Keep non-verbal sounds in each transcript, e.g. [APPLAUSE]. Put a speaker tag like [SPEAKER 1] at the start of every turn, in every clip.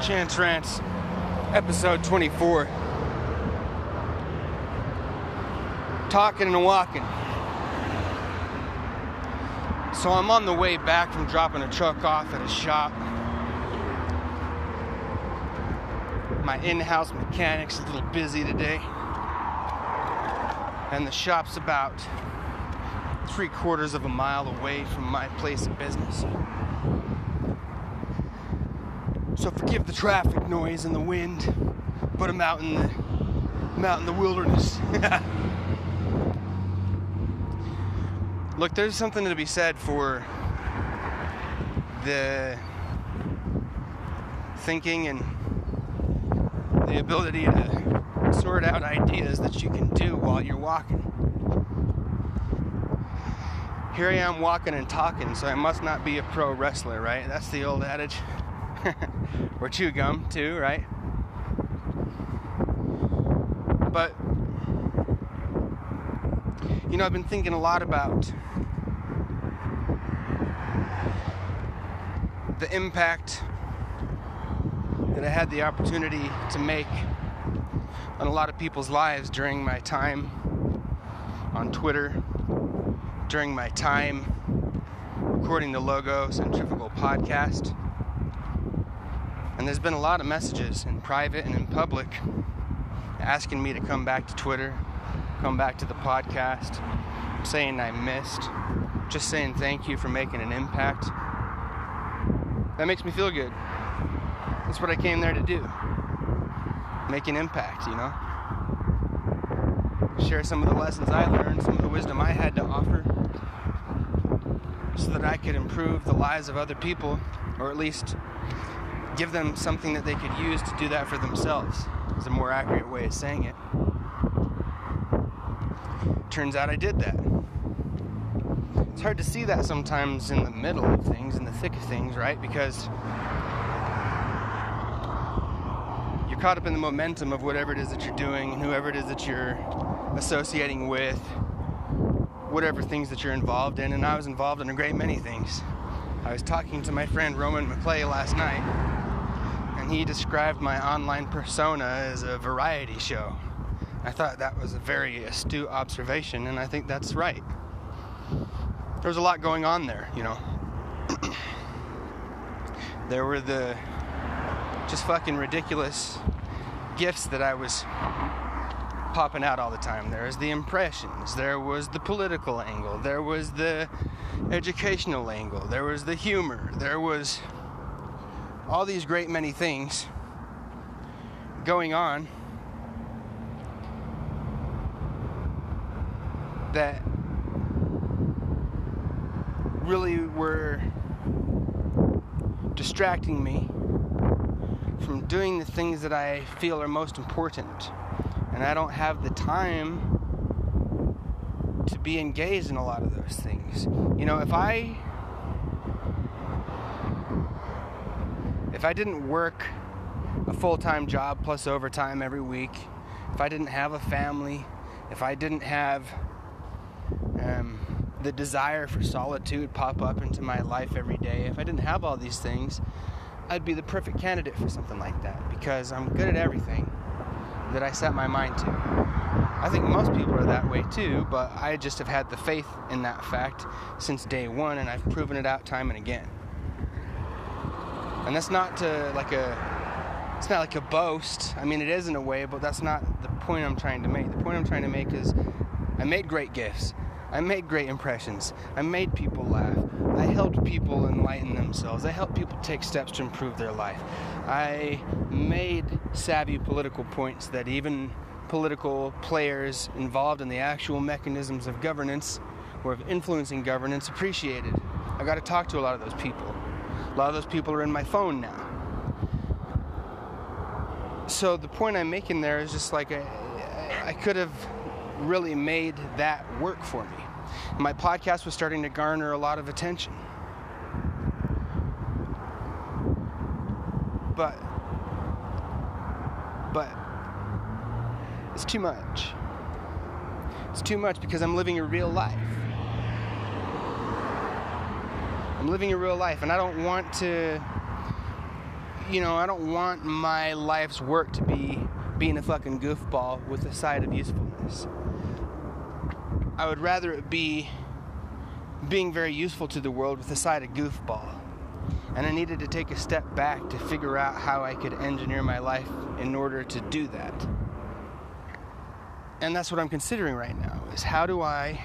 [SPEAKER 1] Chance Rants, episode 24. Talking and walking. So I'm on the way back from dropping a truck off at a shop. My in house mechanic's a little busy today. And the shop's about three quarters of a mile away from my place of business. So forgive the traffic noise and the wind, but I'm out in the I'm out in the wilderness. [LAUGHS] Look, there's something to be said for the thinking and the ability to sort out ideas that you can do while you're walking. Here I am walking and talking, so I must not be a pro wrestler, right? That's the old adage. [LAUGHS] or chew gum too, right? But you know, I've been thinking a lot about the impact that I had the opportunity to make on a lot of people's lives during my time on Twitter, during my time recording the Logo Centrifugal podcast. And there's been a lot of messages in private and in public asking me to come back to Twitter, come back to the podcast, saying I missed, just saying thank you for making an impact. That makes me feel good. That's what I came there to do. Make an impact, you know? Share some of the lessons I learned, some of the wisdom I had to offer, so that I could improve the lives of other people, or at least give them something that they could use to do that for themselves, is a more accurate way of saying it. Turns out I did that. It's hard to see that sometimes in the middle of things, in the thick of things, right? Because you're caught up in the momentum of whatever it is that you're doing and whoever it is that you're associating with, whatever things that you're involved in. And I was involved in a great many things. I was talking to my friend Roman McClay last night he described my online persona as a variety show. I thought that was a very astute observation, and I think that's right. There was a lot going on there, you know. [CLEARS THROAT] there were the just fucking ridiculous gifts that I was popping out all the time. There was the impressions, there was the political angle, there was the educational angle, there was the humor, there was all these great many things going on that really were distracting me from doing the things that I feel are most important. And I don't have the time to be engaged in a lot of those things. You know, if I if I didn't work a full time job plus overtime every week, if I didn't have a family, if I didn't have um, the desire for solitude pop up into my life every day, if I didn't have all these things, I'd be the perfect candidate for something like that because I'm good at everything that I set my mind to. I think most people are that way too, but I just have had the faith in that fact since day one and I've proven it out time and again and that's not to like a it's not like a boast. I mean it is in a way but that's not the point i'm trying to make. The point i'm trying to make is i made great gifts. I made great impressions. I made people laugh. I helped people enlighten themselves. I helped people take steps to improve their life. I made savvy political points that even political players involved in the actual mechanisms of governance or of influencing governance appreciated. I got to talk to a lot of those people a lot of those people are in my phone now. So the point I'm making there is just like I, I could have really made that work for me. My podcast was starting to garner a lot of attention. But but it's too much. It's too much because I'm living a real life. I'm living a real life and I don't want to you know, I don't want my life's work to be being a fucking goofball with a side of usefulness. I would rather it be being very useful to the world with a side of goofball. And I needed to take a step back to figure out how I could engineer my life in order to do that. And that's what I'm considering right now is how do I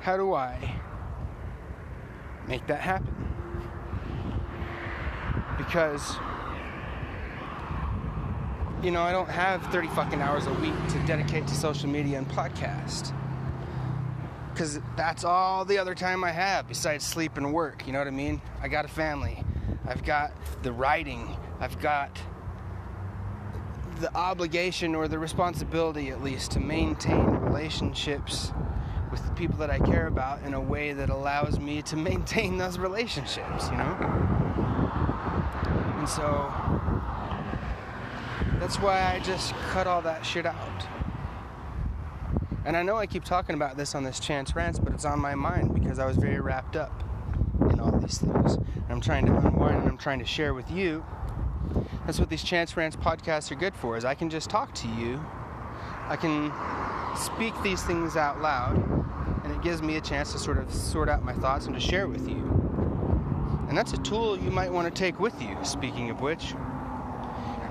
[SPEAKER 1] how do I make that happen? Because you know, I don't have 30 fucking hours a week to dedicate to social media and podcast because that's all the other time I have besides sleep and work. You know what I mean? I got a family. I've got the writing. I've got the obligation or the responsibility, at least, to maintain relationships with the people that I care about in a way that allows me to [LAUGHS] maintain those relationships, you know? And so that's why I just cut all that shit out. And I know I keep talking about this on this Chance Rants, but it's on my mind because I was very wrapped up in all these things. And I'm trying to unwind and I'm trying to share with you. That's what these Chance Rants podcasts are good for, is I can just talk to you. I can speak these things out loud, it gives me a chance to sort of sort out my thoughts and to share with you. And that's a tool you might want to take with you, speaking of which.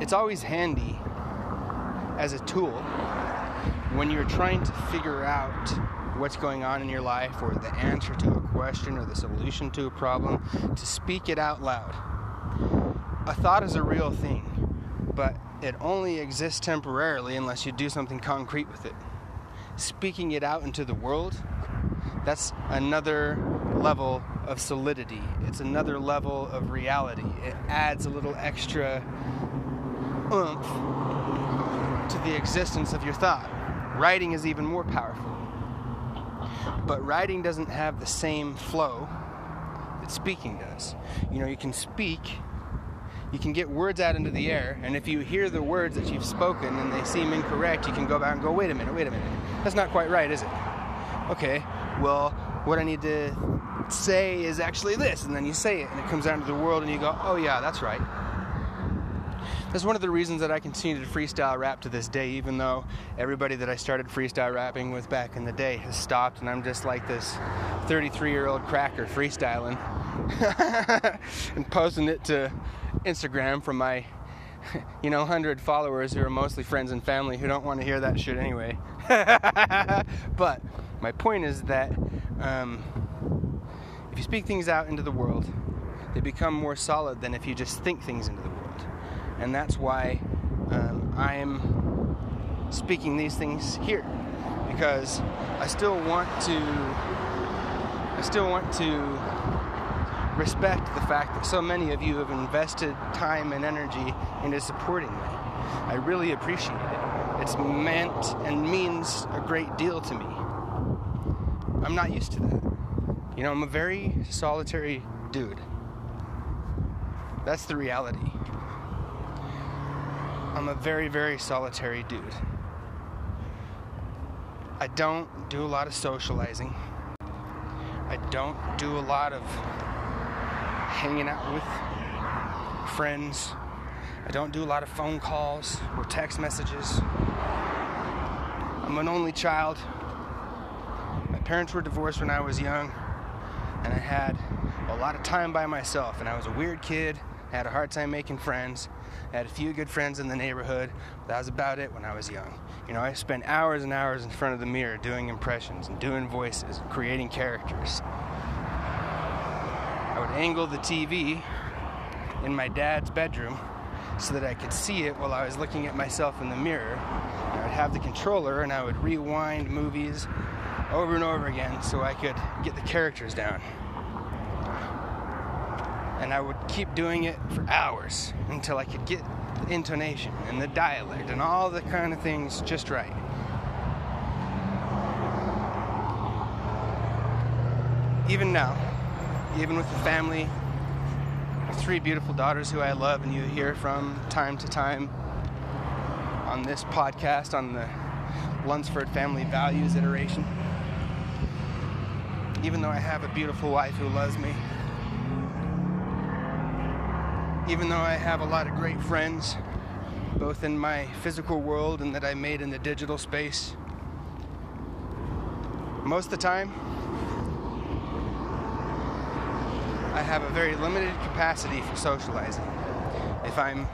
[SPEAKER 1] It's always handy as a tool when you're trying to figure out what's going on in your life or the answer to a question or the solution to a problem, to speak it out loud. A thought is a real thing, but it only exists temporarily unless you do something concrete with it. Speaking it out into the world, that's another level of solidity. It's another level of reality. It adds a little extra oomph to the existence of your thought. Writing is even more powerful. But writing doesn't have the same flow that speaking does. You know, you can speak, you can get words out into the air, and if you hear the words that you've spoken and they seem incorrect, you can go back and go, wait a minute, wait a minute. That's not quite right, is it? Okay, well, what I need to say is actually this, and then you say it, and it comes out into the world, and you go, oh yeah, that's right. That's one of the reasons that I continue to freestyle rap to this day, even though everybody that I started freestyle rapping with back in the day has stopped, and I'm just like this 33 year old cracker freestyling [LAUGHS] and posting it to Instagram from my, [LAUGHS] you know, 100 followers who are mostly friends and family who don't want to hear that shit anyway. [LAUGHS] but my point is that um, if you speak things out into the world, they become more solid than if you just think things into the world and that's why um, I'm speaking these things here because I still want to I still want to respect the fact that so many of you have invested time and energy into supporting me. I really appreciate it. It's meant and means a great deal to me. I'm not used to that. You know, I'm a very solitary dude. That's the reality. I'm a very, very solitary dude. I don't do a lot of socializing. I don't do a lot of hanging out with friends. I don't do a lot of phone calls or text messages. I'm an only child. Parents were divorced when I was young, and I had a lot of time by myself, and I was a weird kid. I had a hard time making friends, I had a few good friends in the neighborhood. That was about it when I was young. You know, I spent hours and hours in front of the mirror doing impressions and doing voices and creating characters. I would angle the TV in my dad's bedroom so that I could see it while I was looking at myself in the mirror. I would have the controller and I would rewind movies over and over again so I could get the characters down and I would keep doing it for hours until I could get the intonation and the dialect and all the kind of things just right. Even now, even with the family, three beautiful daughters who I love and you hear from time to time on this podcast on the Lunsford Family Values iteration. Even though I have a beautiful wife who loves me, even though I have a lot of great friends, both in my physical world and that I made in the digital space, most of the time, I have a very limited capacity for socializing. If I'm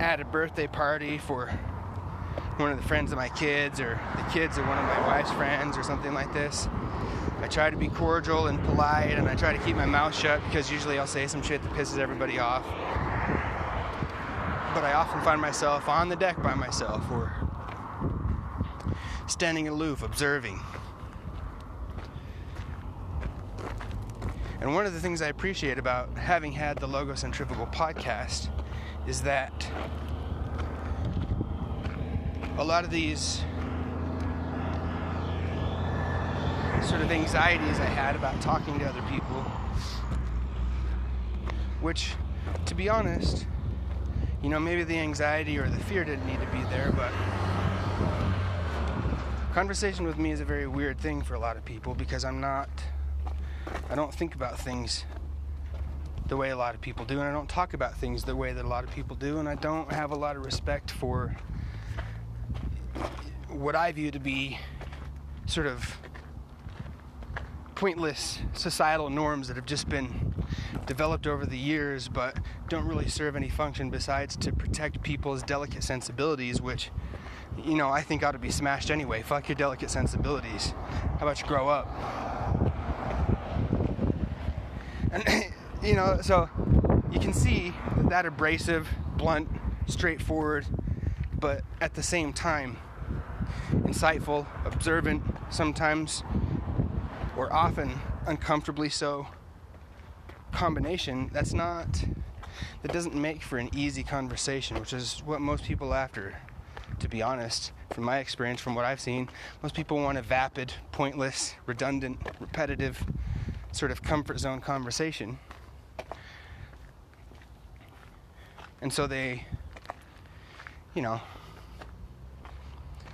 [SPEAKER 1] at a birthday party for one of the friends of my kids or the kids of one of my wife's friends or something like this. I try to be cordial and polite and I try to keep my mouth shut because usually I'll say some shit that pisses everybody off. But I often find myself on the deck by myself or standing aloof, observing. And one of the things I appreciate about having had the Logo Centrifugal podcast is that a lot of these sort of anxieties I had about talking to other people, which, to be honest, you know, maybe the anxiety or the fear didn't need to be there, but conversation with me is a very weird thing for a lot of people because I'm not, I don't think about things the way a lot of people do, and I don't talk about things the way that a lot of people do, and I don't have a lot of respect for what I view to be sort of pointless societal norms that have just been developed over the years but don't really serve any function besides to protect people's delicate sensibilities, which, you know, I think ought to be smashed anyway. Fuck your delicate sensibilities. How about you grow up? And, [CLEARS THROAT] you know, so you can see that, that abrasive, blunt, straightforward, but at the same time, insightful, observant, sometimes or often uncomfortably so combination that's not that doesn't make for an easy conversation which is what most people after to be honest. From my experience from what i've seen most people want a vapid pointless redundant repetitive sort of comfort zone conversation. And so they you know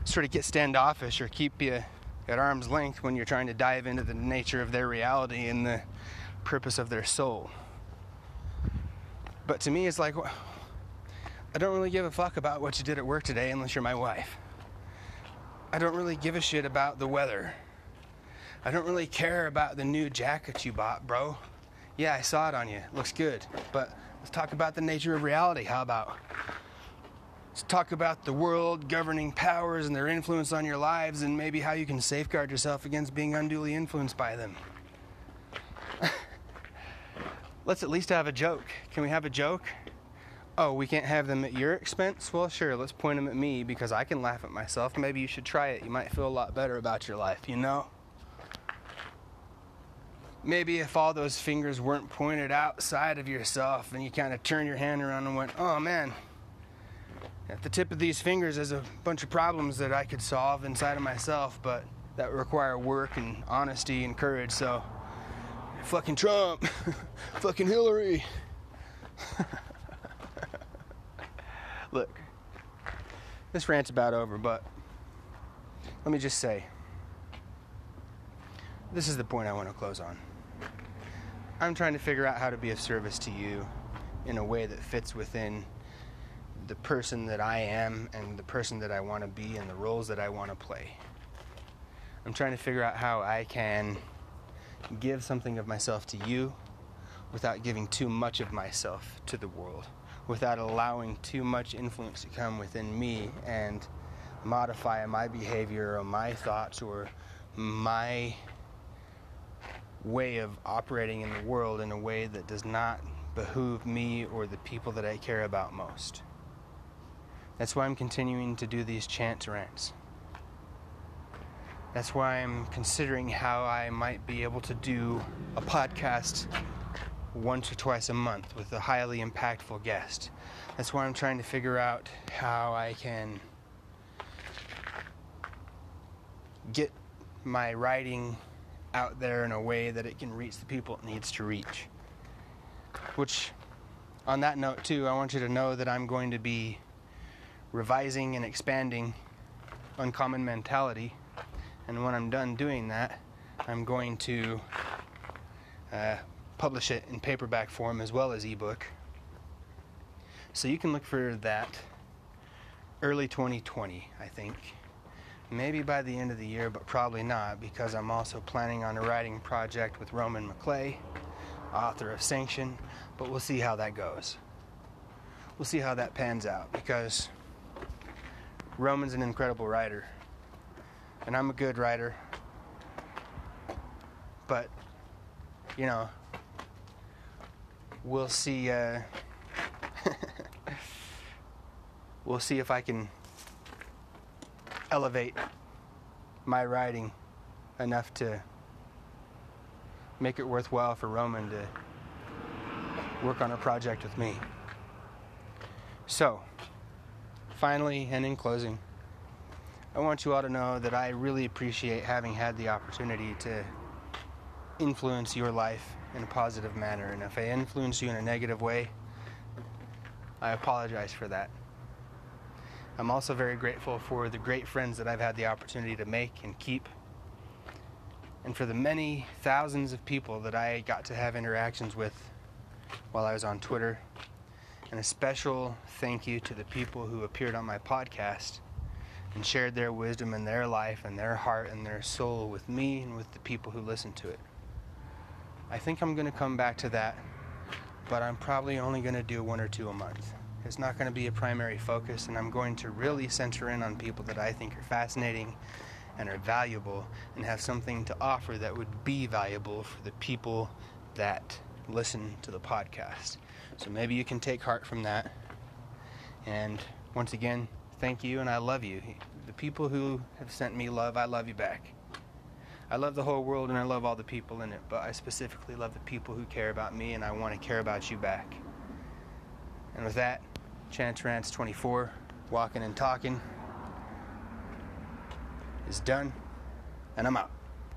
[SPEAKER 1] sort of get standoffish or keep you at arm's length when you're trying to dive into the nature of their reality and the purpose of their soul. But to me, it's like, I don't really give a fuck about what you did at work today unless you're my wife. I don't really give a shit about the weather. I don't really care about the new jacket you bought, bro. Yeah, I saw it on you. Looks good. But let's talk about the nature of reality. How about? Let's talk about the world governing powers and their influence on your lives and maybe how you can safeguard yourself against being unduly influenced by them. [LAUGHS] let's at least have a joke. Can we have a joke? Oh, we can't have them at your expense? Well, sure, let's point them at me because I can laugh at myself. Maybe you should try it. You might feel a lot better about your life, you know? Maybe if all those fingers weren't pointed outside of yourself and you kind of turn your hand around and went, oh man, at the tip of these fingers is a bunch of problems that I could solve inside of myself, but that require work and honesty and courage. So, fucking Trump, [LAUGHS] fucking Hillary. [LAUGHS] Look, this rant's about over, but let me just say this is the point I want to close on. I'm trying to figure out how to be of service to you in a way that fits within the person that I am and the person that I want to be and the roles that I want to play. I'm trying to figure out how I can give something of myself to you without giving too much of myself to the world, without allowing too much influence to come within me and modify my behavior or my thoughts or my way of operating in the world in a way that does not behoove me or the people that I care about most. That's why I'm continuing to do these Chance Rants. That's why I'm considering how I might be able to do a podcast once or twice a month with a highly impactful guest. That's why I'm trying to figure out how I can get my writing out there in a way that it can reach the people it needs to reach. Which, on that note, too, I want you to know that I'm going to be revising and expanding Uncommon Mentality. And when I'm done doing that, I'm going to uh, publish it in paperback form as well as ebook. So you can look for that early 2020, I think. Maybe by the end of the year, but probably not because I'm also planning on a writing project with Roman McClay, author of Sanction, but we'll see how that goes. We'll see how that pans out because Roman's an incredible writer, and I'm a good writer, but you know, we'll see. Uh, [LAUGHS] we'll see if I can elevate my writing enough to make it worthwhile for Roman to work on a project with me. So, finally, and in closing, I want you all to know that I really appreciate having had the opportunity to influence your life in a positive manner. And if I influence you in a negative way, I apologize for that. I'm also very grateful for the great friends that I've had the opportunity to make and keep, and for the many thousands of people that I got to have interactions with while I was on Twitter. And a special thank you to the people who appeared on my podcast and shared their wisdom and their life and their heart and their soul with me and with the people who listened to it. I think I'm going to come back to that, but I'm probably only going to do one or two a month. It's not going to be a primary focus, and I'm going to really center in on people that I think are fascinating and are valuable and have something to offer that would be valuable for the people that listen to the podcast. So maybe you can take heart from that. And once again, thank you, and I love you. The people who have sent me love, I love you back. I love the whole world and I love all the people in it, but I specifically love the people who care about me and I want to care about you back. And with that, Chance Rants 24, walking and talking, is done, and I'm out.